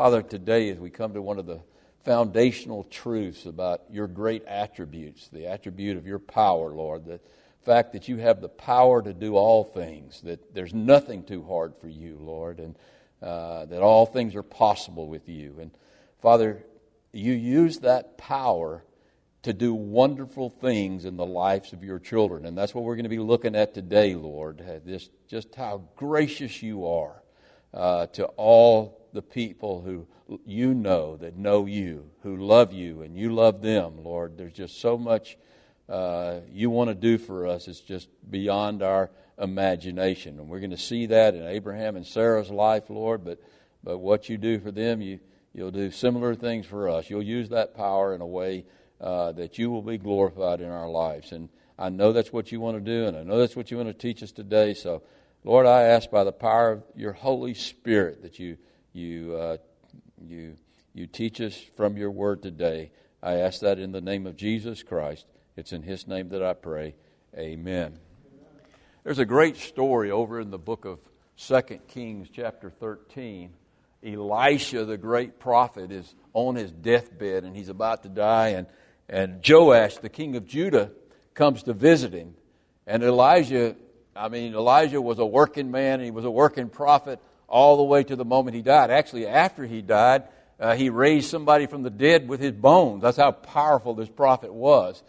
Father, today as we come to one of the foundational truths about your great attributes, the attribute of your power, Lord, the fact that you have the power to do all things, that there's nothing too hard for you, Lord, and uh, that all things are possible with you. And Father, you use that power to do wonderful things in the lives of your children. And that's what we're going to be looking at today, Lord. Uh, this, just how gracious you are uh, to all the people who you know that know you, who love you, and you love them, Lord. There's just so much uh, you want to do for us. It's just beyond our imagination. And we're going to see that in Abraham and Sarah's life, Lord. But, but what you do for them, you, you'll do similar things for us. You'll use that power in a way uh, that you will be glorified in our lives. And I know that's what you want to do, and I know that's what you want to teach us today. So, Lord, I ask by the power of your Holy Spirit that you you uh, you you teach us from your word today. I ask that in the name of Jesus Christ. It's in His name that I pray. Amen. There's a great story over in the book of Second Kings, chapter 13. Elisha, the great prophet, is on his deathbed and he's about to die, and and Joash, the king of Judah, comes to visit him. And Elijah, I mean, Elijah was a working man, he was a working prophet all the way to the moment he died. Actually, after he died, uh, he raised somebody from the dead with his bones. That's how powerful this prophet was.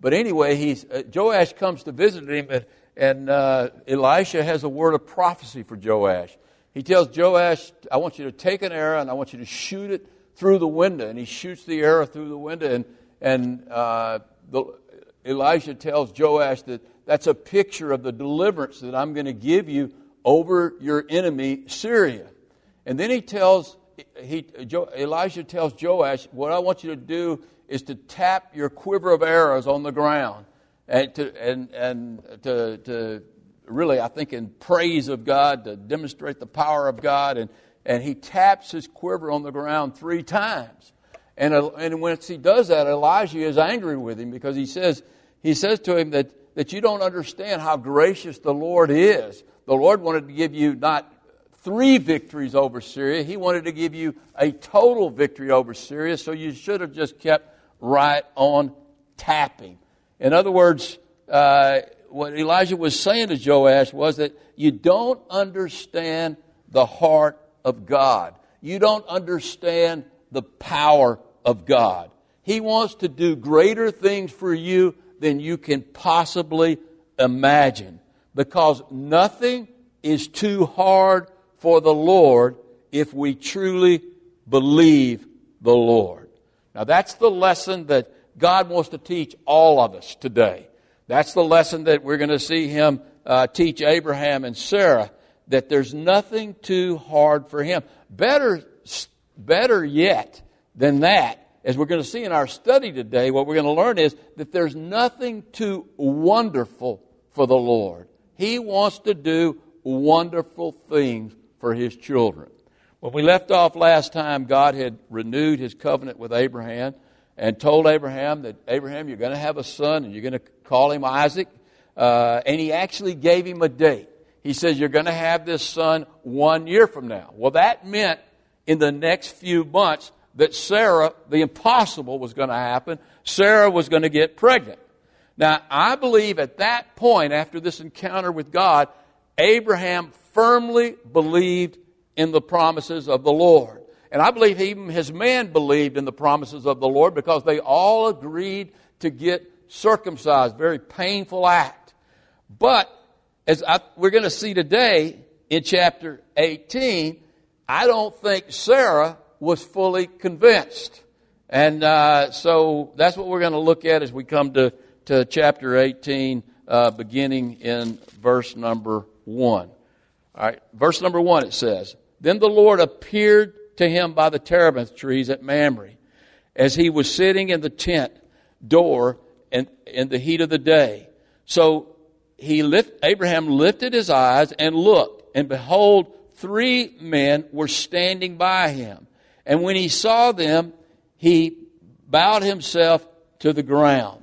But anyway, he's, uh, Joash comes to visit him, and, and uh, Elisha has a word of prophecy for Joash. He tells Joash, I want you to take an arrow and I want you to shoot it through the window. And he shoots the arrow through the window, and and uh, the, Elisha tells Joash that that's a picture of the deliverance that I'm going to give you over your enemy, Syria. And then he tells, he, Elisha tells Joash, what I want you to do is to tap your quiver of arrows on the ground and to, and, and to, to really, I think, in praise of God, to demonstrate the power of God. And, and he taps his quiver on the ground three times. And, and once he does that, Elijah is angry with him because he says, he says to him that, that you don't understand how gracious the Lord is. The Lord wanted to give you not three victories over Syria, He wanted to give you a total victory over Syria, so you should have just kept right on tapping. In other words, uh, what Elijah was saying to Joash was that you don't understand the heart of God. You don't understand the power of God. He wants to do greater things for you than you can possibly imagine because nothing is too hard for the Lord if we truly believe the Lord. Now, that's the lesson that God wants to teach all of us today. That's the lesson that we're going to see Him uh, teach Abraham and Sarah that there's nothing too hard for Him. Better, better yet, than that, as we're going to see in our study today, what we're going to learn is that there's nothing too wonderful for the Lord. He wants to do wonderful things for His children. When we left off last time, God had renewed His covenant with Abraham and told Abraham that, Abraham, you're going to have a son and you're going to call him Isaac. Uh, and He actually gave him a date. He says, You're going to have this son one year from now. Well, that meant in the next few months, that Sarah, the impossible was going to happen. Sarah was going to get pregnant. Now, I believe at that point, after this encounter with God, Abraham firmly believed in the promises of the Lord. And I believe even his men believed in the promises of the Lord because they all agreed to get circumcised. Very painful act. But, as I, we're going to see today in chapter 18, I don't think Sarah was fully convinced. And uh, so that's what we're going to look at as we come to, to chapter 18, uh, beginning in verse number 1. All right, verse number 1 it says, Then the Lord appeared to him by the terebinth trees at Mamre, as he was sitting in the tent door in, in the heat of the day. So he lift, Abraham lifted his eyes and looked, and behold, three men were standing by him. And when he saw them, he bowed himself to the ground.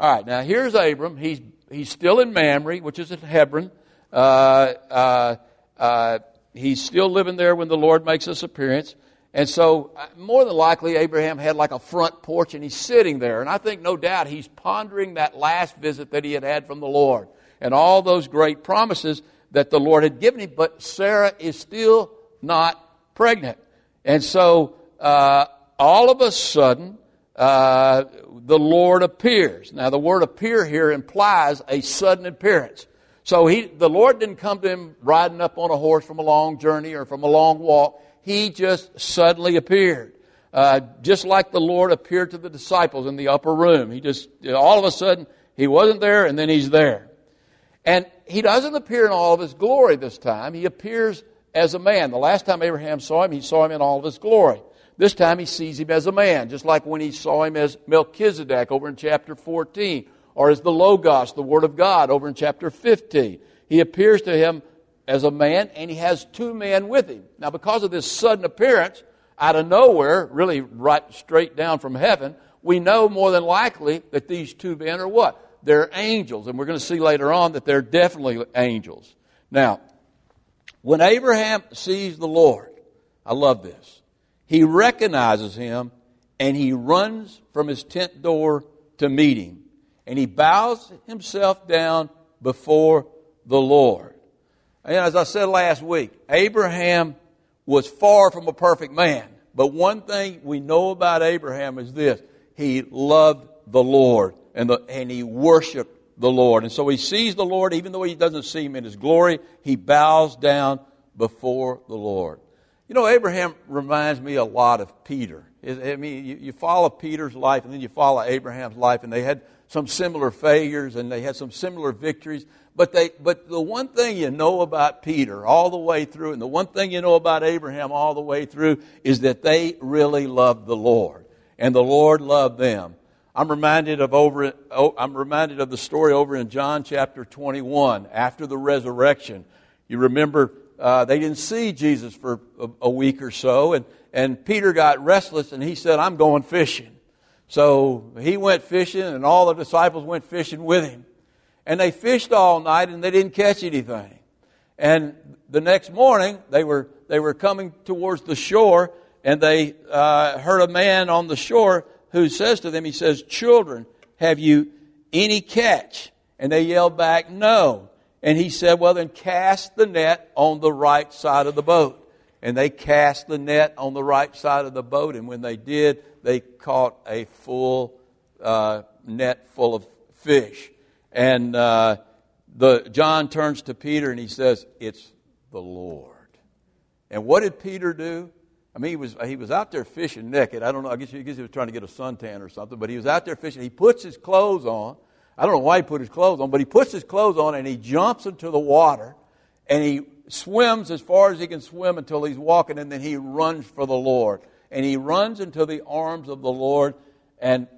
All right, now here's Abram. He's, he's still in Mamre, which is at Hebron. Uh, uh, uh, he's still living there when the Lord makes his appearance. And so, uh, more than likely, Abraham had like a front porch and he's sitting there. And I think, no doubt, he's pondering that last visit that he had had from the Lord and all those great promises that the Lord had given him. But Sarah is still not pregnant. And so, uh, all of a sudden, uh, the Lord appears. Now, the word appear here implies a sudden appearance. So he, the Lord didn't come to him riding up on a horse from a long journey or from a long walk he just suddenly appeared. Uh, just like the Lord appeared to the disciples in the upper room. He just, all of a sudden, he wasn't there and then he's there. And he doesn't appear in all of his glory this time. He appears as a man. The last time Abraham saw him, he saw him in all of his glory. This time he sees him as a man, just like when he saw him as Melchizedek over in chapter 14, or as the Logos, the Word of God, over in chapter 15. He appears to him as a man, and he has two men with him. Now, because of this sudden appearance out of nowhere, really right straight down from heaven, we know more than likely that these two men are what? They're angels, and we're going to see later on that they're definitely angels. Now, when Abraham sees the Lord, I love this. He recognizes him and he runs from his tent door to meet him. And he bows himself down before the Lord. And as I said last week, Abraham was far from a perfect man. But one thing we know about Abraham is this he loved the Lord and, the, and he worshiped the Lord. And so he sees the Lord, even though he doesn't see him in his glory, he bows down before the Lord. You know, Abraham reminds me a lot of Peter. I mean, you, follow Peter's life and then you follow Abraham's life, and they had some similar failures and they had some similar victories. But, they, but the one thing you know about Peter all the way through, and the one thing you know about Abraham all the way through, is that they really loved the Lord. And the Lord loved them. I'm reminded of over, oh, I'm reminded of the story over in John chapter 21 after the resurrection. You remember uh, they didn't see Jesus for a, a week or so, and, and Peter got restless and he said, I'm going fishing. So he went fishing, and all the disciples went fishing with him. And they fished all night and they didn't catch anything. And the next morning, they were, they were coming towards the shore and they uh, heard a man on the shore who says to them, He says, Children, have you any catch? And they yelled back, No. And he said, Well, then cast the net on the right side of the boat. And they cast the net on the right side of the boat. And when they did, they caught a full uh, net full of fish. And uh, the, John turns to Peter and he says, It's the Lord. And what did Peter do? I mean, he was, he was out there fishing naked. I don't know, I guess, I guess he was trying to get a suntan or something, but he was out there fishing. He puts his clothes on. I don't know why he put his clothes on, but he puts his clothes on and he jumps into the water and he swims as far as he can swim until he's walking and then he runs for the Lord. And he runs into the arms of the Lord and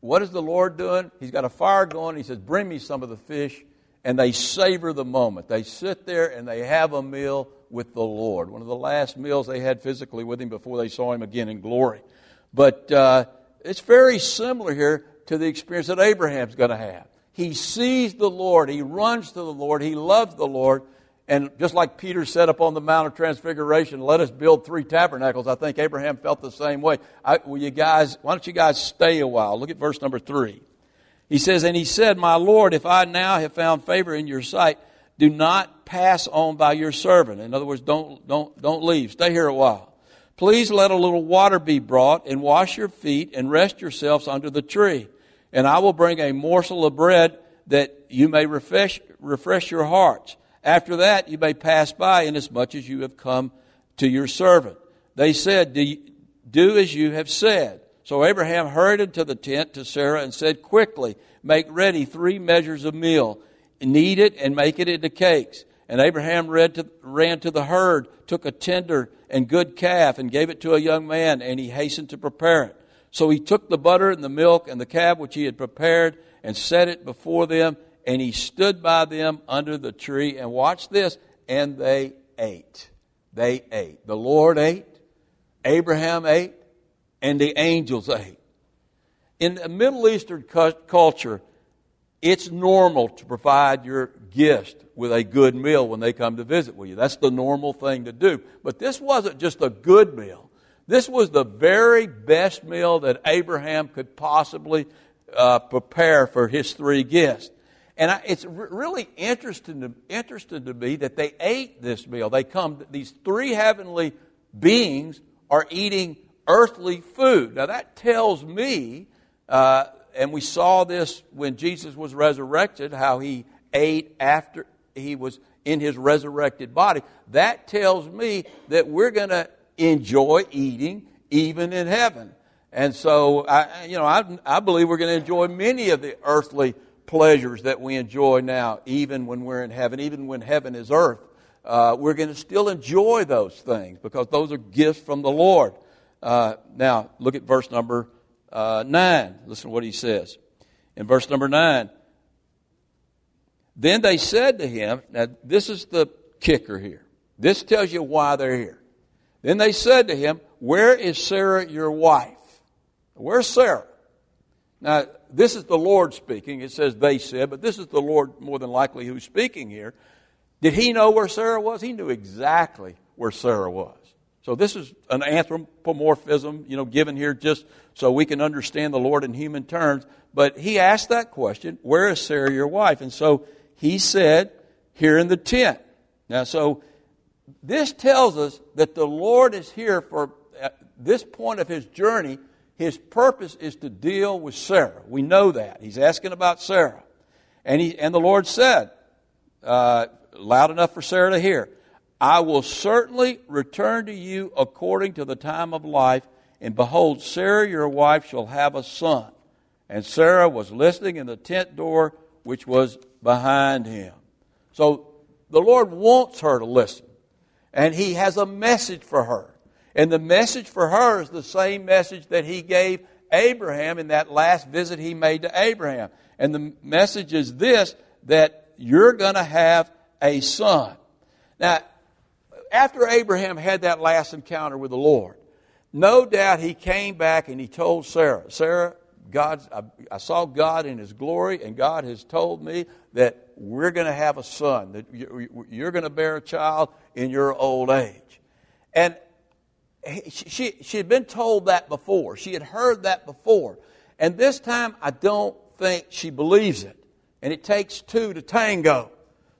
what is the Lord doing? He's got a fire going. He says, Bring me some of the fish. And they savor the moment. They sit there and they have a meal with the Lord. One of the last meals they had physically with him before they saw him again in glory. But uh, it's very similar here to the experience that Abraham's going to have. He sees the Lord, he runs to the Lord, he loves the Lord, and just like Peter said up on the Mount of Transfiguration, let us build three tabernacles, I think Abraham felt the same way. I, will you guys, why don't you guys stay a while? Look at verse number three. He says, And he said, My Lord, if I now have found favor in your sight, do not pass on by your servant. In other words, don't, don't, don't leave. Stay here a while. Please let a little water be brought and wash your feet and rest yourselves under the tree. And I will bring a morsel of bread that you may refresh, refresh your hearts. After that, you may pass by, inasmuch as you have come to your servant. They said, do, do as you have said. So Abraham hurried into the tent to Sarah and said, Quickly, make ready three measures of meal, knead it, and make it into cakes. And Abraham to, ran to the herd, took a tender and good calf, and gave it to a young man, and he hastened to prepare it. So he took the butter and the milk and the calf which he had prepared, and set it before them, and he stood by them under the tree and watched this, and they ate. They ate. The Lord ate, Abraham ate, and the angels ate. In the Middle Eastern culture, it's normal to provide your guest with a good meal when they come to visit with you. That's the normal thing to do. But this wasn't just a good meal. This was the very best meal that Abraham could possibly uh, prepare for his three guests. And I, it's really interesting to, interesting to me that they ate this meal. They come, these three heavenly beings are eating earthly food. Now that tells me, uh, and we saw this when Jesus was resurrected, how he ate after he was in his resurrected body. That tells me that we're going to enjoy eating even in heaven. And so, I, you know, I, I believe we're going to enjoy many of the earthly pleasures that we enjoy now, even when we're in heaven, even when heaven is earth. Uh, we're going to still enjoy those things because those are gifts from the Lord. Uh, now, look at verse number uh, 9. Listen to what he says. In verse number 9, then they said to him, now this is the kicker here. This tells you why they're here. Then they said to him, Where is Sarah your wife? Where's Sarah? Now, this is the Lord speaking. It says they said, but this is the Lord more than likely who's speaking here. Did he know where Sarah was? He knew exactly where Sarah was. So this is an anthropomorphism, you know, given here just so we can understand the Lord in human terms. But he asked that question, where is Sarah your wife? And so he said, here in the tent. Now, so this tells us that the Lord is here for this point of his journey his purpose is to deal with Sarah. We know that. He's asking about Sarah. And, he, and the Lord said, uh, loud enough for Sarah to hear, I will certainly return to you according to the time of life, and behold, Sarah your wife shall have a son. And Sarah was listening in the tent door which was behind him. So the Lord wants her to listen, and He has a message for her. And the message for her is the same message that he gave Abraham in that last visit he made to Abraham. And the message is this that you're going to have a son. Now, after Abraham had that last encounter with the Lord, no doubt he came back and he told Sarah, Sarah, God, I, I saw God in His glory, and God has told me that we're going to have a son, that you're going to bear a child in your old age. And she, she had been told that before. She had heard that before. And this time, I don't think she believes it. And it takes two to tango.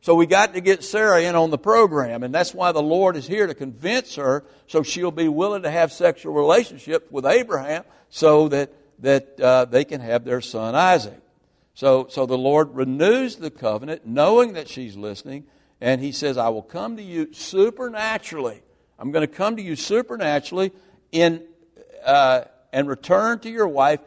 So we got to get Sarah in on the program, and that's why the Lord is here to convince her so she'll be willing to have sexual relationships with Abraham so that, that uh, they can have their son Isaac. So, so the Lord renews the covenant, knowing that she's listening, and He says, I will come to you supernaturally I'm going to come to you supernaturally in, uh, and return to your wife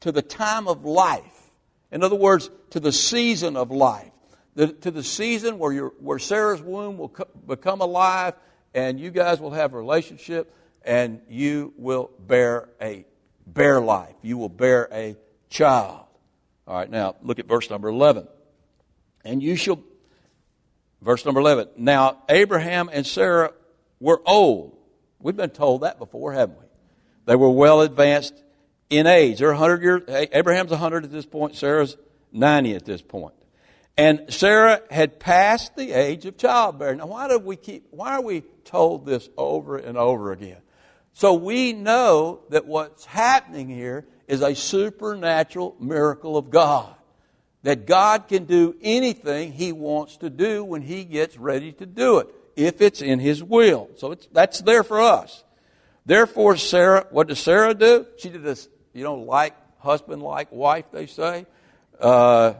to the time of life. In other words, to the season of life. The, to the season where, where Sarah's womb will co- become alive and you guys will have a relationship and you will bear a bear life. You will bear a child. All right, now look at verse number 11. And you shall, verse number 11. Now Abraham and Sarah were old. We've been told that before, haven't we? They were well advanced in age. They're 100 years, Abraham's 100 at this point, Sarah's 90 at this point. And Sarah had passed the age of childbearing. Now, why do we keep, why are we told this over and over again? So we know that what's happening here is a supernatural miracle of God. That God can do anything He wants to do when He gets ready to do it if it's in His will. So that's there for us. Therefore, Sarah, what does Sarah do? She did this, you know, like husband, like wife, they say. Uh,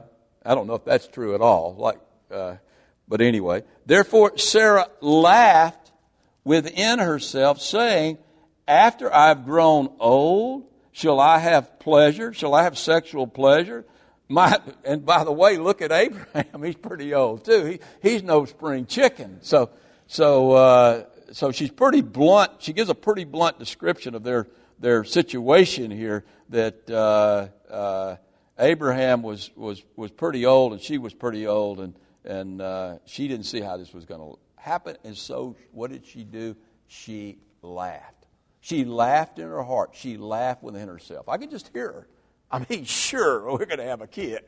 I don't know if that's true at all. Like, uh, but anyway, therefore Sarah laughed within herself, saying, "After I've grown old, shall I have pleasure? Shall I have sexual pleasure?" My, and by the way, look at Abraham. He's pretty old too. He, he's no spring chicken. So so, uh, so she's pretty blunt. She gives a pretty blunt description of their, their situation here that uh, uh, Abraham was, was, was pretty old and she was pretty old, and, and uh, she didn't see how this was going to happen. And so, what did she do? She laughed. She laughed in her heart. She laughed within herself. I could just hear her. I mean, sure, we're going to have a kid.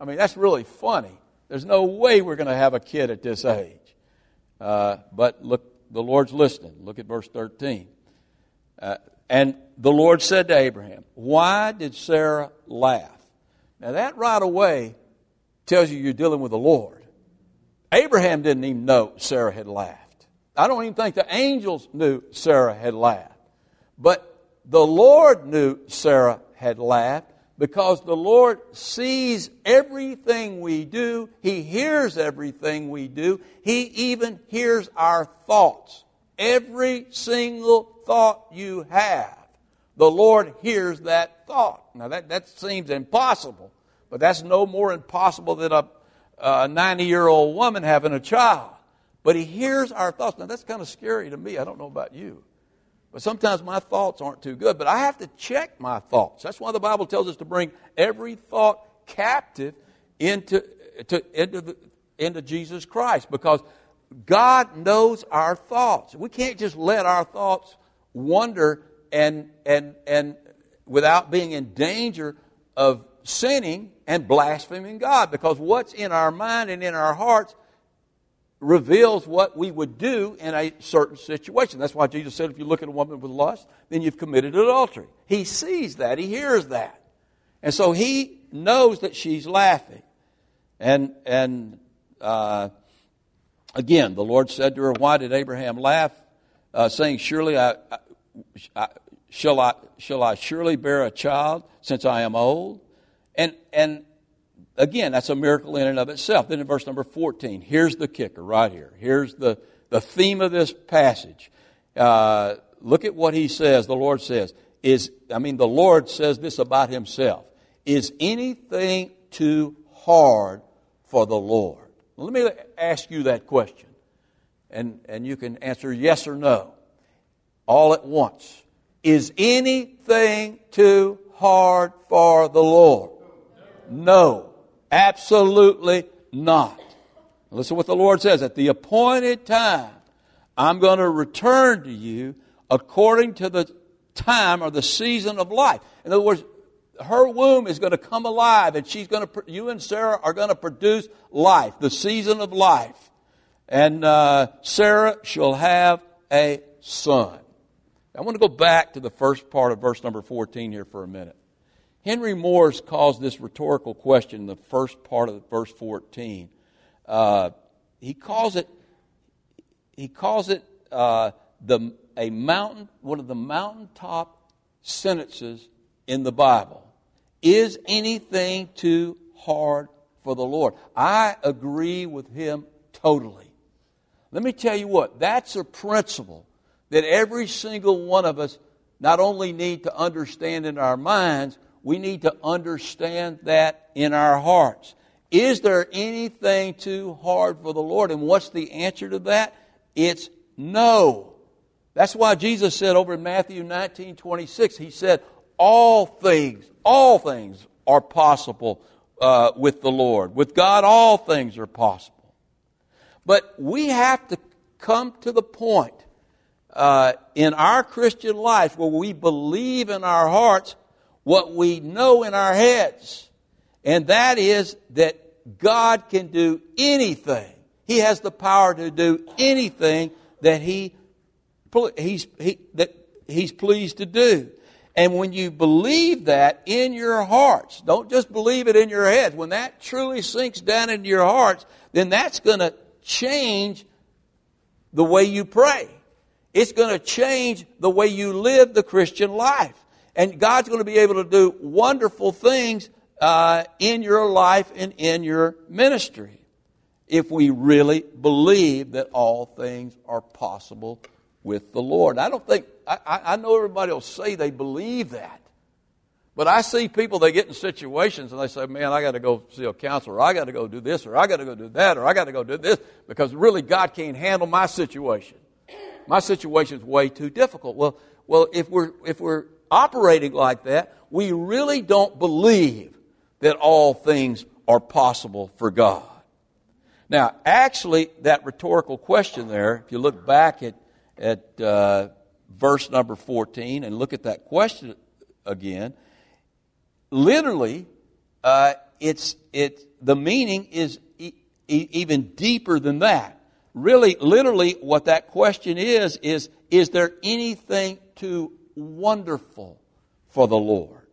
I mean, that's really funny. There's no way we're going to have a kid at this age. Uh, but look, the Lord's listening. Look at verse 13. Uh, and the Lord said to Abraham, Why did Sarah laugh? Now, that right away tells you you're dealing with the Lord. Abraham didn't even know Sarah had laughed. I don't even think the angels knew Sarah had laughed. But the Lord knew Sarah had laughed because the Lord sees everything we do. He hears everything we do. He even hears our thoughts. Every single thought you have, the Lord hears that thought. Now, that, that seems impossible, but that's no more impossible than a 90 year old woman having a child. But He hears our thoughts. Now, that's kind of scary to me. I don't know about you. But sometimes my thoughts aren't too good. But I have to check my thoughts. That's why the Bible tells us to bring every thought captive into, to, into, the, into Jesus Christ because God knows our thoughts. We can't just let our thoughts wander and, and, and without being in danger of sinning and blaspheming God because what's in our mind and in our hearts reveals what we would do in a certain situation. That's why Jesus said, if you look at a woman with lust, then you've committed adultery. He sees that, he hears that. And so he knows that she's laughing. And, and uh, again, the Lord said to her, Why did Abraham laugh? Uh, saying, Surely I, I, shall, I, shall I surely bear a child since I am old? And, and Again, that's a miracle in and of itself. Then in verse number 14, here's the kicker right here. Here's the, the theme of this passage. Uh, look at what he says, the Lord says. Is, I mean, the Lord says this about himself. Is anything too hard for the Lord? Let me ask you that question. And, and you can answer yes or no all at once. Is anything too hard for the Lord? No. Absolutely not. Listen to what the Lord says. At the appointed time, I'm going to return to you according to the time or the season of life. In other words, her womb is going to come alive and she's going to, you and Sarah are going to produce life, the season of life. And uh, Sarah shall have a son. I want to go back to the first part of verse number 14 here for a minute. Henry Morris calls this rhetorical question, in the first part of verse 14. Uh, he calls it, he calls it uh, the, a mountain, one of the mountaintop sentences in the Bible. Is anything too hard for the Lord? I agree with him totally. Let me tell you what, that's a principle that every single one of us not only need to understand in our minds, we need to understand that in our hearts. Is there anything too hard for the Lord? And what's the answer to that? It's no. That's why Jesus said over in Matthew 19 26, He said, All things, all things are possible uh, with the Lord. With God, all things are possible. But we have to come to the point uh, in our Christian life where we believe in our hearts what we know in our heads, and that is that God can do anything. He has the power to do anything that he, he's, he, that he's pleased to do. And when you believe that in your hearts, don't just believe it in your heads. When that truly sinks down into your hearts, then that's going to change the way you pray. It's going to change the way you live the Christian life. And God's going to be able to do wonderful things uh, in your life and in your ministry if we really believe that all things are possible with the Lord. I don't think, I, I know everybody will say they believe that. But I see people, they get in situations and they say, man, I got to go see a counselor, or I got to go do this, or I got to go do that, or I got to go do this, because really God can't handle my situation. My situation is way too difficult. Well, well, if we're, if we're operating like that, we really don't believe that all things are possible for God. Now, actually, that rhetorical question there, if you look back at, at uh, verse number 14 and look at that question again, literally, uh, it's, it, the meaning is e- even deeper than that. Really, literally, what that question is, is, is there anything too wonderful for the Lord.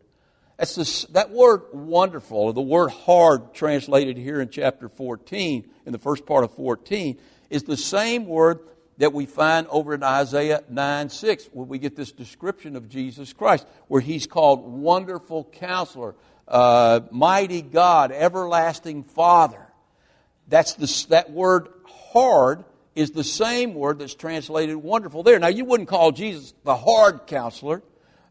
That's that word wonderful, or the word hard translated here in chapter 14, in the first part of 14, is the same word that we find over in Isaiah 9 6, where we get this description of Jesus Christ, where he's called Wonderful Counselor, uh, Mighty God, Everlasting Father. That's the, that word hard is the same word that's translated wonderful there. Now, you wouldn't call Jesus the hard counselor,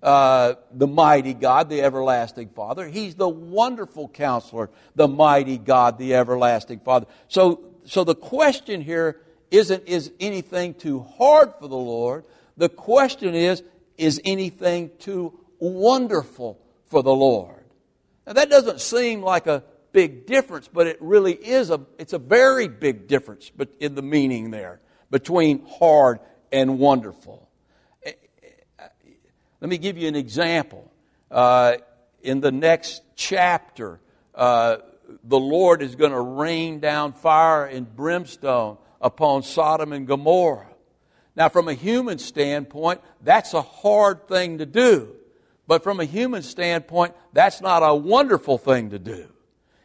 uh, the mighty God, the everlasting Father. He's the wonderful counselor, the mighty God, the everlasting Father. So, so the question here isn't is anything too hard for the Lord? The question is, is anything too wonderful for the Lord? Now that doesn't seem like a big difference, but it really is a it's a very big difference but in the meaning there between hard and wonderful. Eh, eh, let me give you an example. Uh, in the next chapter, uh, the Lord is going to rain down fire and brimstone upon Sodom and Gomorrah. Now, from a human standpoint, that's a hard thing to do. But from a human standpoint, that's not a wonderful thing to do.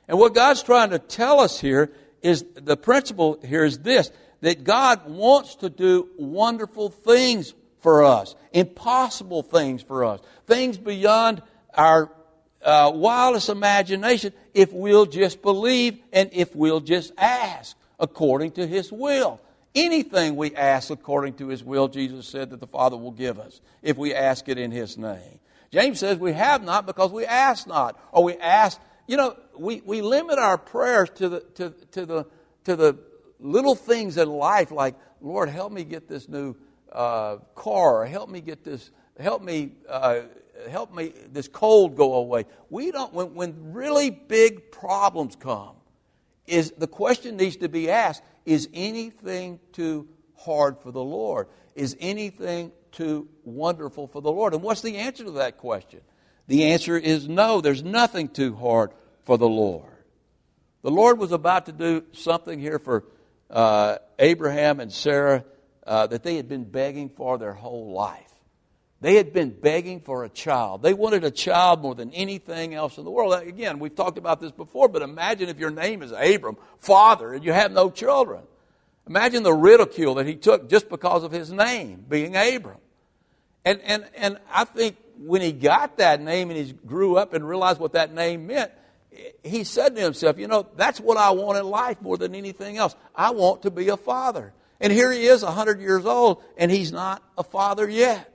And what God's trying to tell us here is the principle here is this that God wants to do wonderful things for us, impossible things for us, things beyond our uh, wildest imagination if we'll just believe and if we'll just ask according to His will. Anything we ask according to His will, Jesus said that the Father will give us if we ask it in His name. James says we have not because we ask not, or we ask. You know, we, we limit our prayers to the, to, to, the, to the little things in life, like, Lord, help me get this new uh, car, or help me get this, help me, uh, help me, this cold go away. We don't, when, when really big problems come, is the question needs to be asked is anything too hard for the Lord? Is anything too wonderful for the Lord? And what's the answer to that question? The answer is no, there's nothing too hard for the Lord. The Lord was about to do something here for uh, Abraham and Sarah uh, that they had been begging for their whole life. They had been begging for a child. They wanted a child more than anything else in the world. Again, we've talked about this before, but imagine if your name is Abram, father, and you have no children. Imagine the ridicule that he took just because of his name being Abram. And, and, and I think when he got that name and he grew up and realized what that name meant, he said to himself, You know, that's what I want in life more than anything else. I want to be a father. And here he is, 100 years old, and he's not a father yet.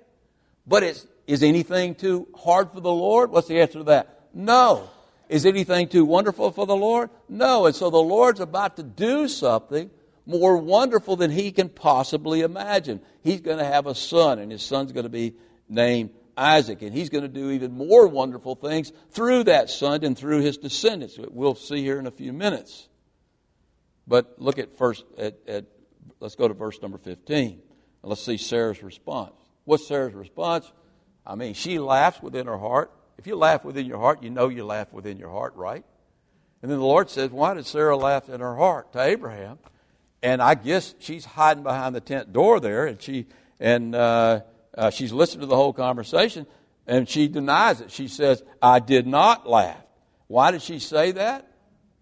But is, is anything too hard for the Lord? What's the answer to that? No. Is anything too wonderful for the Lord? No. And so the Lord's about to do something more wonderful than he can possibly imagine. He's going to have a son, and his son's going to be named Isaac, and he's going to do even more wonderful things through that son and through his descendants. We'll see here in a few minutes. But look at first at, at let's go to verse number 15 and let's see Sarah's response. What's Sarah's response? I mean, she laughs within her heart. If you laugh within your heart, you know you laugh within your heart, right? And then the Lord says, Why did Sarah laugh in her heart to Abraham? And I guess she's hiding behind the tent door there, and she and uh, uh, she's listened to the whole conversation, and she denies it. She says, "I did not laugh." Why did she say that?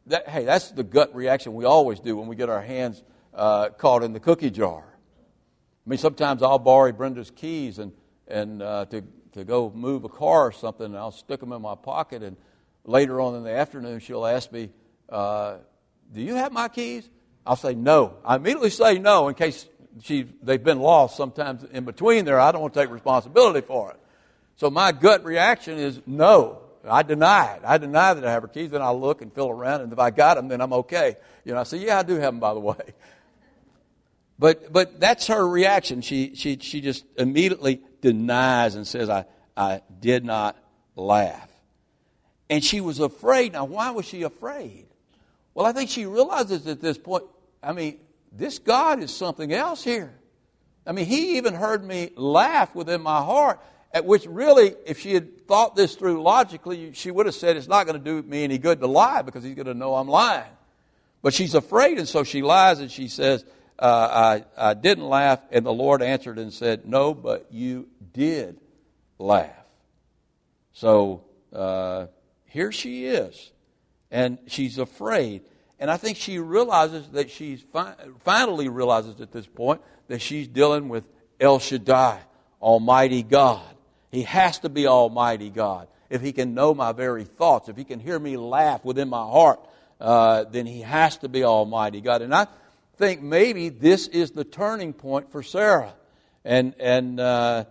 that hey, that's the gut reaction we always do when we get our hands uh, caught in the cookie jar. I mean, sometimes I'll borrow Brenda's keys and, and uh, to, to go move a car or something, and I'll stick them in my pocket. And later on in the afternoon, she'll ask me, uh, Do you have my keys? I'll say no. I immediately say no in case she, they've been lost sometimes in between there. I don't want to take responsibility for it. So my gut reaction is no. I deny it. I deny that I have her keys. Then I look and feel around, and if I got them, then I'm okay. You know, I say, yeah, I do have them, by the way. But, but that's her reaction. She, she, she just immediately denies and says, I, I did not laugh. And she was afraid. Now, why was she afraid? Well, I think she realizes at this point, I mean, this God is something else here. I mean, he even heard me laugh within my heart, at which really, if she had thought this through logically, she would have said, It's not going to do me any good to lie because he's going to know I'm lying. But she's afraid, and so she lies and she says, uh, I, I didn't laugh. And the Lord answered and said, No, but you did laugh. So uh, here she is, and she's afraid. And I think she realizes that she's fi- finally realizes at this point that she's dealing with El Shaddai, Almighty God. He has to be Almighty God. If He can know my very thoughts, if He can hear me laugh within my heart, uh, then He has to be Almighty God. And I think maybe this is the turning point for Sarah. And, and uh,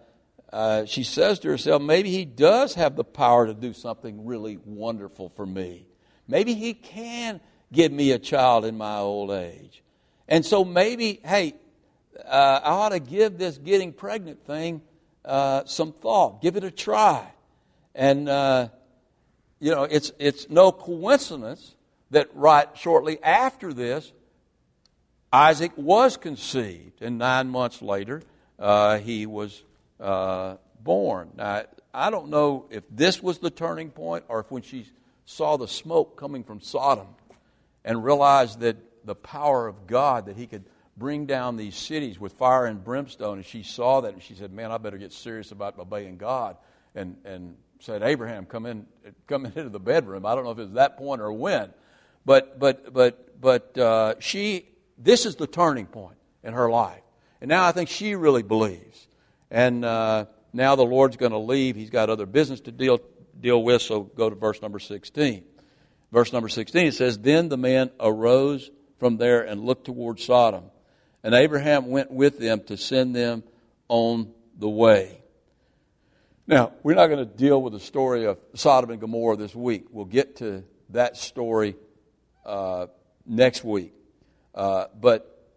uh, she says to herself, maybe He does have the power to do something really wonderful for me. Maybe He can give me a child in my old age. And so maybe, hey, uh, I ought to give this getting pregnant thing uh, some thought, give it a try. And, uh, you know, it's, it's no coincidence that right shortly after this, Isaac was conceived, and nine months later, uh, he was uh, born. Now, I don't know if this was the turning point or if when she saw the smoke coming from Sodom and realized that the power of God, that he could bring down these cities with fire and brimstone. And she saw that and she said, Man, I better get serious about obeying God. And, and said, Abraham, come in, come into the bedroom. I don't know if it was that point or when. But, but, but, but uh, she, this is the turning point in her life. And now I think she really believes. And uh, now the Lord's going to leave. He's got other business to deal, deal with, so go to verse number 16. Verse number 16, it says, Then the man arose from there and looked toward Sodom. And Abraham went with them to send them on the way. Now, we're not going to deal with the story of Sodom and Gomorrah this week. We'll get to that story uh, next week. Uh, but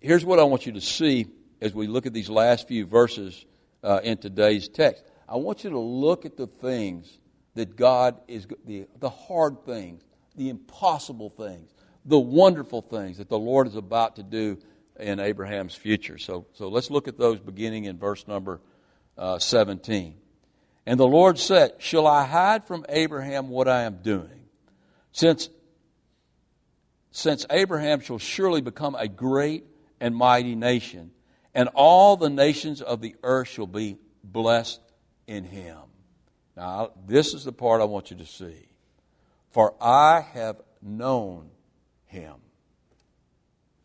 here's what I want you to see as we look at these last few verses uh, in today's text. I want you to look at the things that God is, the, the hard things, the impossible things, the wonderful things that the Lord is about to do in Abraham's future. So, so let's look at those beginning in verse number uh, 17. And the Lord said, Shall I hide from Abraham what I am doing? Since, since Abraham shall surely become a great and mighty nation, and all the nations of the earth shall be blessed in him. Now, this is the part I want you to see. For I have known him.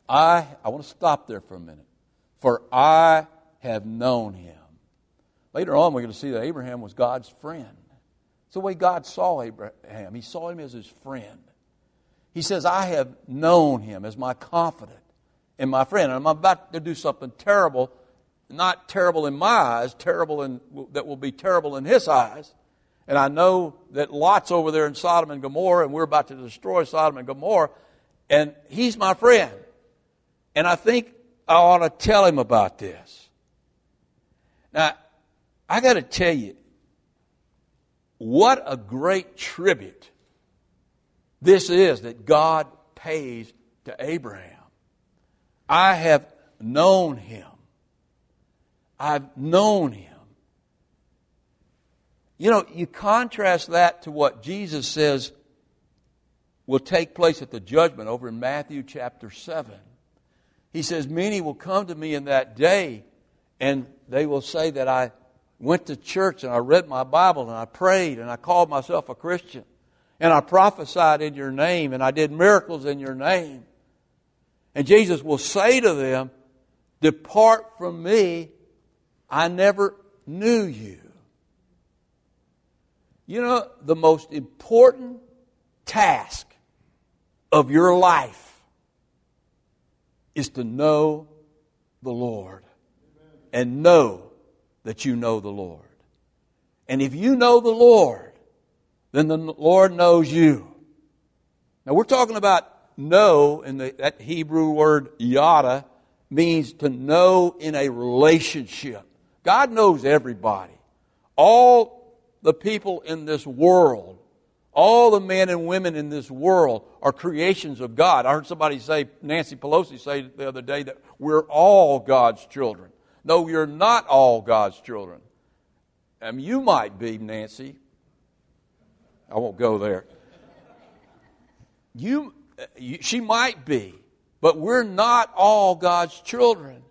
I, I want to stop there for a minute. For I have known him. Later on, we're going to see that Abraham was God's friend. It's the way God saw Abraham. He saw him as his friend. He says, I have known him as my confidant and my friend. And I'm about to do something terrible, not terrible in my eyes, terrible in, that will be terrible in his eyes. And I know that Lot's over there in Sodom and Gomorrah, and we're about to destroy Sodom and Gomorrah, and he's my friend. And I think I ought to tell him about this. Now, I got to tell you, what a great tribute this is that God pays to Abraham. I have known him. I've known him. You know, you contrast that to what Jesus says will take place at the judgment over in Matthew chapter 7. He says, Many will come to me in that day, and they will say that I went to church and I read my Bible and I prayed and I called myself a Christian and I prophesied in your name and I did miracles in your name. And Jesus will say to them, Depart from me, I never knew you. You know, the most important task of your life is to know the Lord and know that you know the Lord. And if you know the Lord, then the Lord knows you. Now we're talking about know, and that Hebrew word yada means to know in a relationship. God knows everybody. All the people in this world all the men and women in this world are creations of God. I heard somebody say, Nancy Pelosi say the other day that we're all God's children. No, you're not all God's children. I mean, you might be, Nancy. I won't go there. You, you, she might be, but we're not all God's children.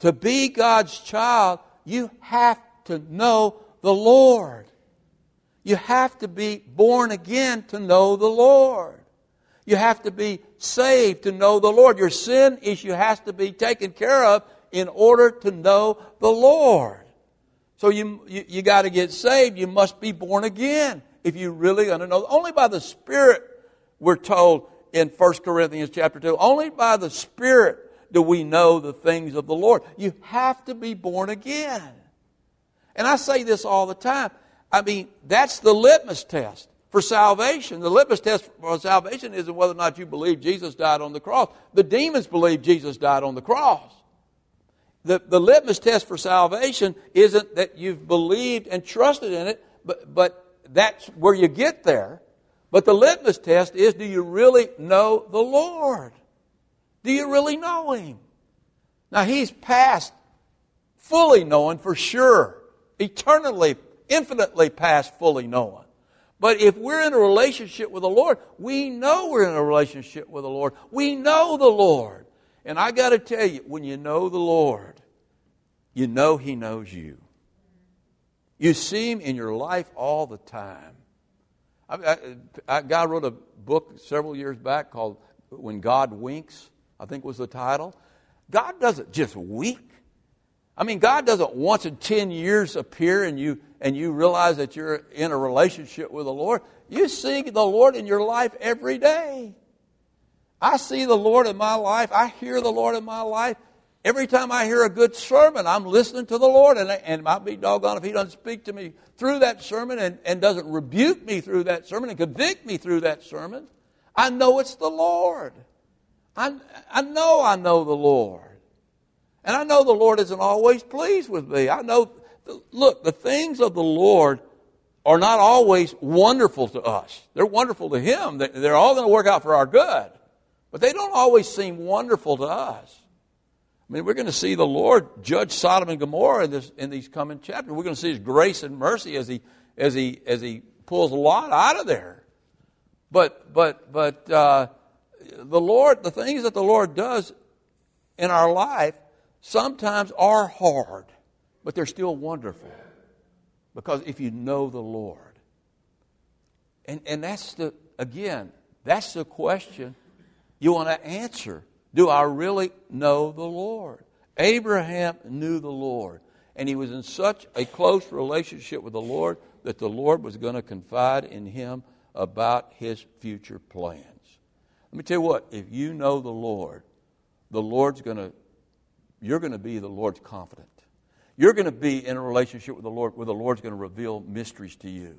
To be God's child, you have to know the Lord. You have to be born again to know the Lord. You have to be saved to know the Lord. Your sin issue has to be taken care of in order to know the Lord. So you, you, you got to get saved. You must be born again if you really want to know. Only by the Spirit, we're told in 1 Corinthians chapter 2, only by the Spirit do we know the things of the Lord. You have to be born again. And I say this all the time. I mean, that's the litmus test for salvation. The litmus test for salvation isn't whether or not you believe Jesus died on the cross. The demons believe Jesus died on the cross. The, the litmus test for salvation isn't that you've believed and trusted in it, but, but that's where you get there. But the litmus test is do you really know the Lord? Do you really know Him? Now, He's past fully knowing for sure, eternally, infinitely past fully knowing. But if we're in a relationship with the Lord, we know we're in a relationship with the Lord. We know the Lord. And I got to tell you, when you know the Lord, you know He knows you. You see Him in your life all the time. I, I, I, God wrote a book several years back called When God Winks, I think was the title. God doesn't just wink. I mean, God doesn't once in 10 years appear and you, and you realize that you're in a relationship with the Lord. You see the Lord in your life every day. I see the Lord in my life. I hear the Lord in my life. Every time I hear a good sermon, I'm listening to the Lord, and, and might be doggone if He doesn't speak to me through that sermon and, and doesn't rebuke me through that sermon and convict me through that sermon. I know it's the Lord. I, I know I know the Lord. And I know the Lord isn't always pleased with me. I know, look, the things of the Lord are not always wonderful to us. They're wonderful to Him. They're all going to work out for our good. But they don't always seem wonderful to us. I mean, we're going to see the Lord judge Sodom and Gomorrah in, this, in these coming chapters. We're going to see His grace and mercy as He, as He, as He pulls a Lot out of there. But, but, but uh, the Lord, the things that the Lord does in our life sometimes are hard, but they're still wonderful. Because if you know the Lord, and, and that's the, again, that's the question you want to answer. Do I really know the Lord? Abraham knew the Lord, and he was in such a close relationship with the Lord that the Lord was going to confide in him about his future plans. Let me tell you what, if you know the Lord, the Lord's going to, you're going to be the Lord's confidant. You're going to be in a relationship with the Lord where the Lord's going to reveal mysteries to you.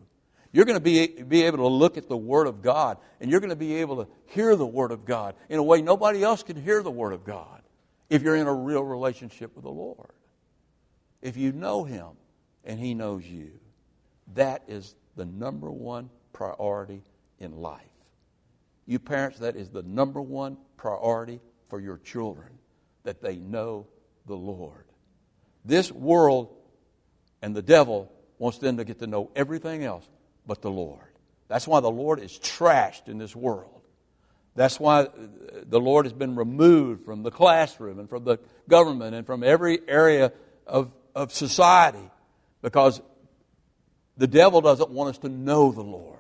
You're going to be, be able to look at the Word of God and you're going to be able to hear the Word of God in a way nobody else can hear the Word of God if you're in a real relationship with the Lord. If you know Him and He knows you, that is the number one priority in life. You parents, that is the number one priority for your children, that they know the Lord. This world and the devil wants them to get to know everything else but the Lord. That's why the Lord is trashed in this world. That's why the Lord has been removed from the classroom and from the government and from every area of, of society because the devil doesn't want us to know the Lord.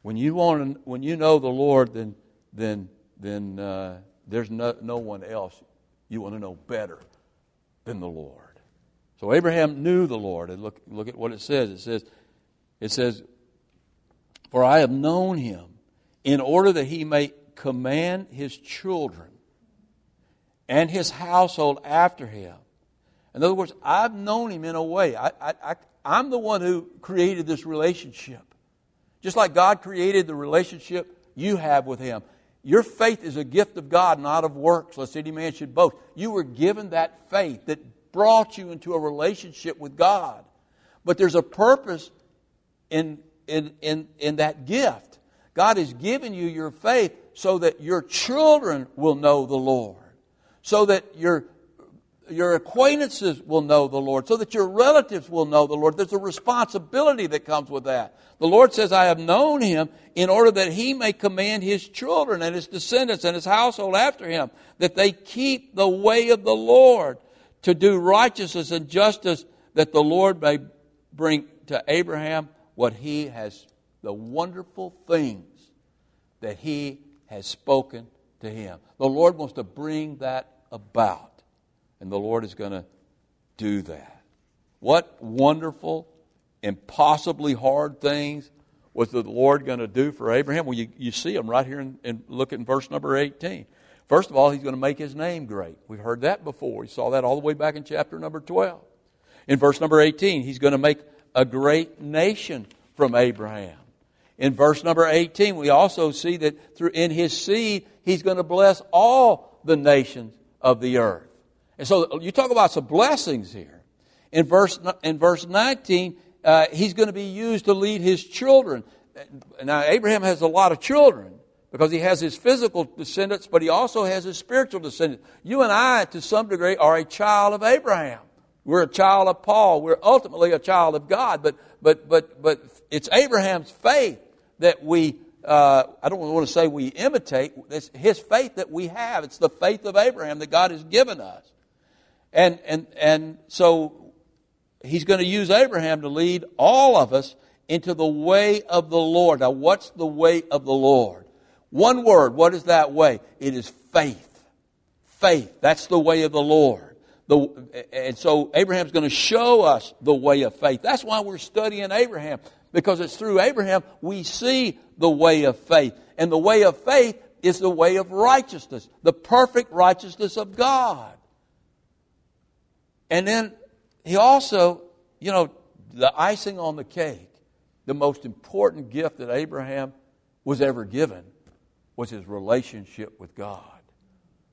When you, want when you know the Lord, then, then, then uh, there's no, no one else you want to know better than the Lord. So Abraham knew the Lord. And look, look at what it says. It says, it says, For I have known him in order that he may command his children and his household after him. In other words, I've known him in a way. I, I, I, am the one who created this relationship. Just like God created the relationship you have with him. Your faith is a gift of God, not of works, lest any man should boast. You were given that faith that brought you into a relationship with God. But there's a purpose in, in, in, in that gift. God has given you your faith so that your children will know the Lord, so that your, your acquaintances will know the Lord, so that your relatives will know the Lord. There's a responsibility that comes with that. The Lord says, I have known him in order that he may command his children and his descendants and his household after him, that they keep the way of the Lord to do righteousness and justice, that the Lord may bring to Abraham what he has, the wonderful things that he has spoken to him. The Lord wants to bring that about, and the Lord is going to do that. What wonderful, impossibly hard things was the Lord going to do for Abraham? Well, you, you see them right here and in, look at verse number 18. First of all, he's going to make his name great. We've heard that before. We saw that all the way back in chapter number 12. In verse number 18, he's going to make a great nation from Abraham. In verse number 18, we also see that through in his seed, he's going to bless all the nations of the earth. And so you talk about some blessings here. In verse, in verse 19, uh, he's going to be used to lead his children. Now, Abraham has a lot of children because he has his physical descendants, but he also has his spiritual descendants. You and I, to some degree, are a child of Abraham. We're a child of Paul. We're ultimately a child of God, but, but, but, but it's Abraham's faith that we, uh, I don't want to say we imitate, it's his faith that we have. It's the faith of Abraham that God has given us. And, and, and so he's going to use Abraham to lead all of us into the way of the Lord. Now, what's the way of the Lord? One word, what is that way? It is faith. Faith. That's the way of the Lord. The, and so Abraham's going to show us the way of faith. That's why we're studying Abraham, because it's through Abraham we see the way of faith. And the way of faith is the way of righteousness, the perfect righteousness of God. And then he also, you know, the icing on the cake, the most important gift that Abraham was ever given was his relationship with God.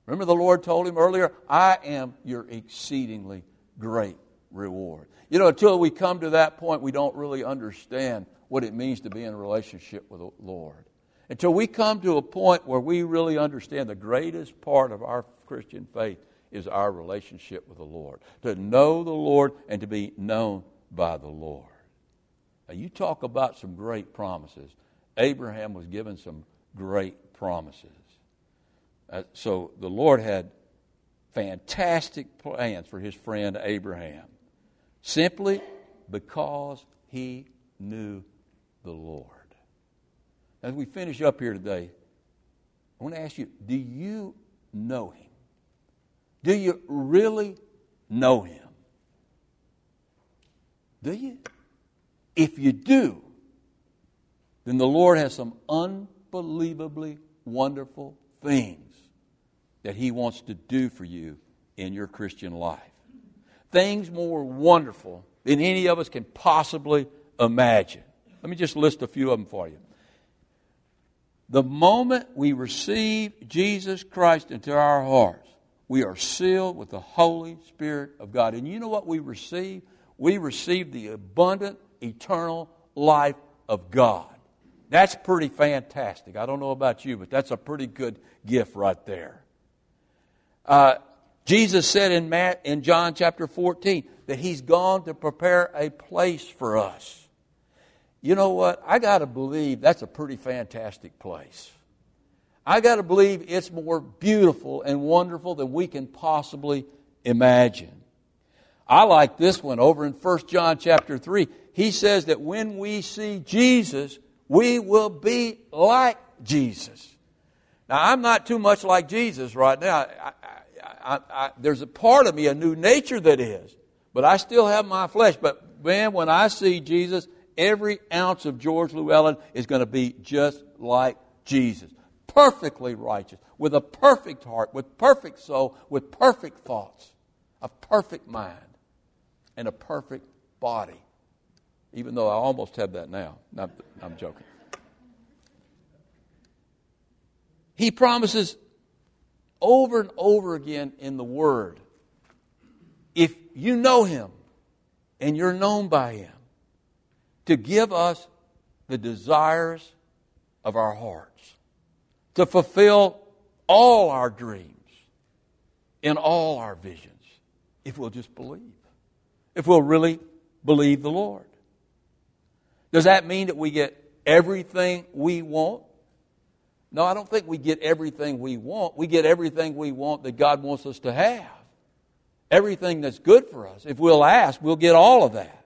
Remember, the Lord told him earlier, I am your exceedingly great reward. You know, until we come to that point, we don't really understand what it means to be in a relationship with the Lord. Until we come to a point where we really understand the greatest part of our Christian faith is our relationship with the Lord. To know the Lord and to be known by the Lord. Now, you talk about some great promises. Abraham was given some great promises. Uh, so the Lord had fantastic plans for his friend Abraham simply because he knew the Lord. As we finish up here today, I want to ask you do you know him? Do you really know him? Do you? If you do, then the Lord has some unbelievably wonderful things that He wants to do for you in your Christian life. Things more wonderful than any of us can possibly imagine. Let me just list a few of them for you. The moment we receive Jesus Christ into our hearts, we are sealed with the Holy Spirit of God. And you know what we receive? We receive the abundant, eternal life of God. That's pretty fantastic. I don't know about you, but that's a pretty good gift right there. Uh, Jesus said in, Matt, in John chapter 14 that He's gone to prepare a place for us. You know what? I got to believe that's a pretty fantastic place. I got to believe it's more beautiful and wonderful than we can possibly imagine. I like this one over in 1 John chapter 3. He says that when we see Jesus, we will be like Jesus. Now, I'm not too much like Jesus right now. I, I, I, there's a part of me, a new nature that is, but I still have my flesh. But man, when I see Jesus, every ounce of George Llewellyn is going to be just like Jesus. Perfectly righteous, with a perfect heart, with perfect soul, with perfect thoughts, a perfect mind, and a perfect body. Even though I almost have that now. I'm, joking. He promises over and over again in the Word. If you know Him and you're known by Him, to give us the desires of our hearts, to fulfill all our dreams in all our visions, if we'll just believe, if we'll really believe the Lord. Does that mean that we get everything we want? No, I don't think we get everything we want. We get everything we want that God wants us to have. Everything that's good for us. If we'll ask, we'll get all of that.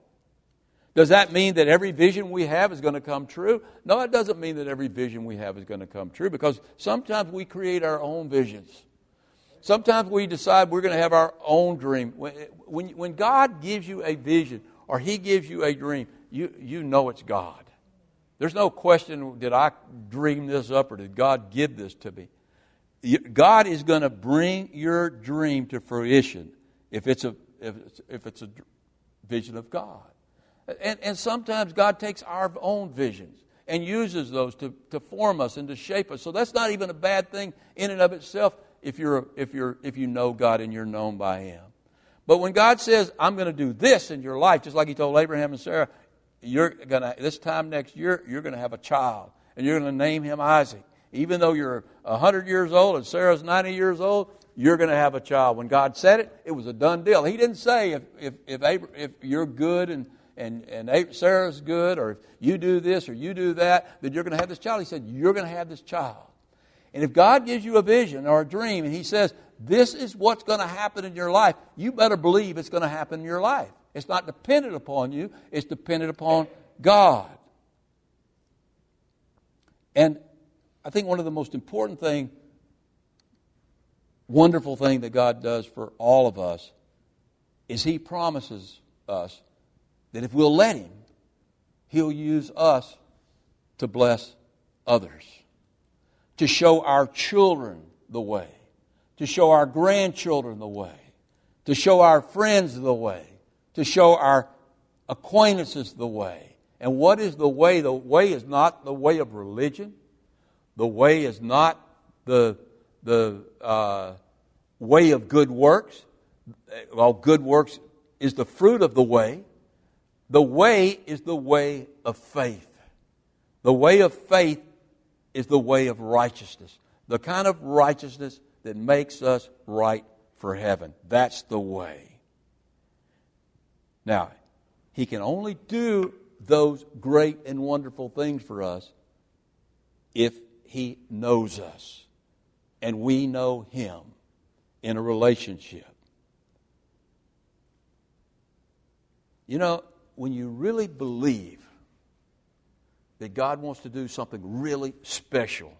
Does that mean that every vision we have is going to come true? No, it doesn't mean that every vision we have is going to come true because sometimes we create our own visions. Sometimes we decide we're going to have our own dream. When, when God gives you a vision or He gives you a dream, you, you know it's God. There's no question, did I dream this up or did God give this to me? God is going to bring your dream to fruition if it's a, if it's, if it's a vision of God. And, and sometimes God takes our own visions and uses those to, to form us and to shape us. So that's not even a bad thing in and of itself if, you're, if, you're, if you know God and you're known by Him. But when God says, I'm going to do this in your life, just like He told Abraham and Sarah, you're going to, this time next year, you're going to have a child, and you're going to name him Isaac. Even though you're 100 years old and Sarah's 90 years old, you're going to have a child. When God said it, it was a done deal. He didn't say if, if, if, if you're good and, and, and Sarah's good, or if you do this or you do that, that you're going to have this child. He said, You're going to have this child. And if God gives you a vision or a dream and He says, This is what's going to happen in your life, you better believe it's going to happen in your life. It's not dependent upon you, it's dependent upon God. And I think one of the most important thing, wonderful thing that God does for all of us is He promises us that if we'll let Him, He'll use us to bless others, to show our children the way, to show our grandchildren the way, to show our friends the way, to show our acquaintances the way. And what is the way? The way is not the way of religion. The way is not the, the uh, way of good works. Well, good works is the fruit of the way. The way is the way of faith. The way of faith is the way of righteousness. The kind of righteousness that makes us right for heaven. That's the way. Now, He can only do those great and wonderful things for us if He knows us and we know Him in a relationship. You know, when you really believe that God wants to do something really special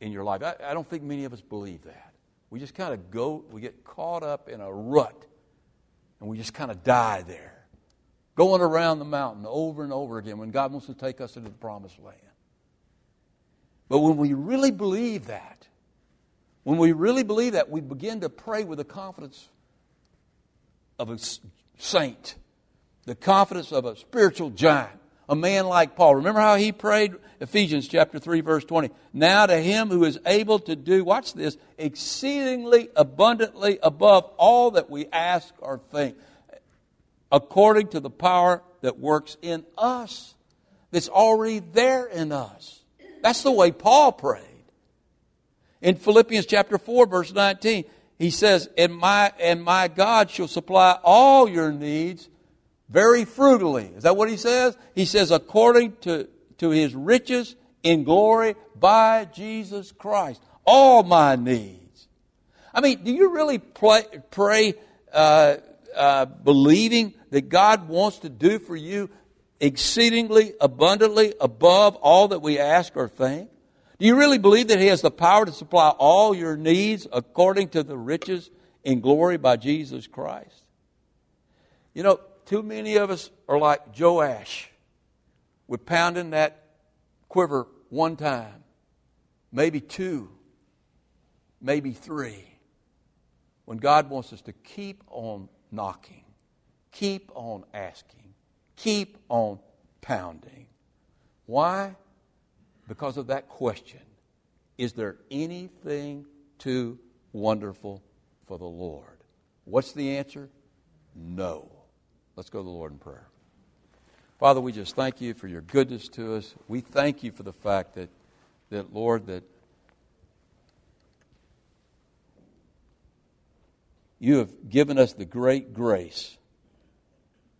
in your life, I, I don't think many of us believe that. We just kind of go, we get caught up in a rut, and we just kind of die there going around the mountain over and over again when God wants to take us into the promised land. But when we really believe that, when we really believe that, we begin to pray with the confidence of a saint, the confidence of a spiritual giant, a man like Paul. Remember how he prayed? Ephesians chapter 3, verse 20. Now to him who is able to do, watch this, exceedingly abundantly above all that we ask or think according to the power that works in us, that's already there in us. That's the way Paul prayed. In Philippians chapter 4, verse 19, he says, And my, and my God shall supply all your needs very frugally. Is that what he says? He says, according to, to his riches in glory by Jesus Christ. All my needs. I mean, do you really play, pray uh, uh, believing that God wants to do for you exceedingly abundantly above all that we ask or think? Do you really believe that He has the power to supply all your needs according to the riches in glory by Jesus Christ? You know, too many of us are like Joash. We're pounding that quiver one time, maybe two, maybe three, when God wants us to keep on knocking. Keep on asking. Keep on pounding. Why? Because of that question. Is there anything too wonderful for the Lord? What's the answer? No. Let's go to the Lord in prayer. Father, we just thank you for your goodness to us. We thank you for the fact that, that Lord, that you have given us the great grace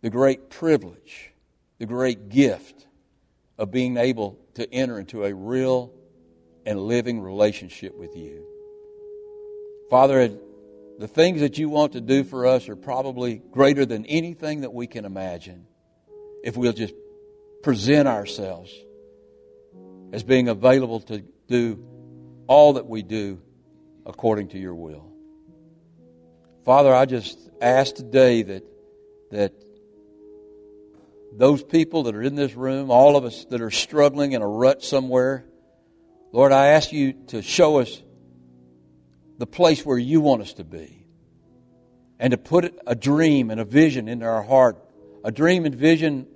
the great privilege, the great gift of being able to enter into a real and living relationship with you. Father, the things that you want to do for us are probably greater than anything that we can imagine if we'll just present ourselves as being available to do all that we do according to your will. Father, I just ask today that, that those people that are in this room, all of us that are struggling in a rut somewhere, Lord, I ask you to show us the place where you want us to be and to put a dream and a vision into our heart. A dream and vision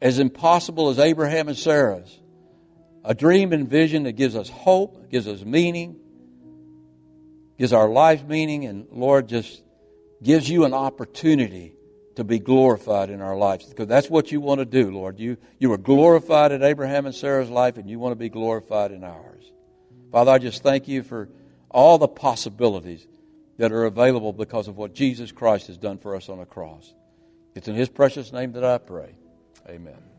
as impossible as Abraham and Sarah's. A dream and vision that gives us hope, gives us meaning, gives our life meaning, and Lord, just gives you an opportunity to be glorified in our lives. Because that's what you want to do, Lord. You, you were glorified in Abraham and Sarah's life, and you want to be glorified in ours. Father, I just thank you for all the possibilities that are available because of what Jesus Christ has done for us on the cross. It's in His precious name that I pray. Amen.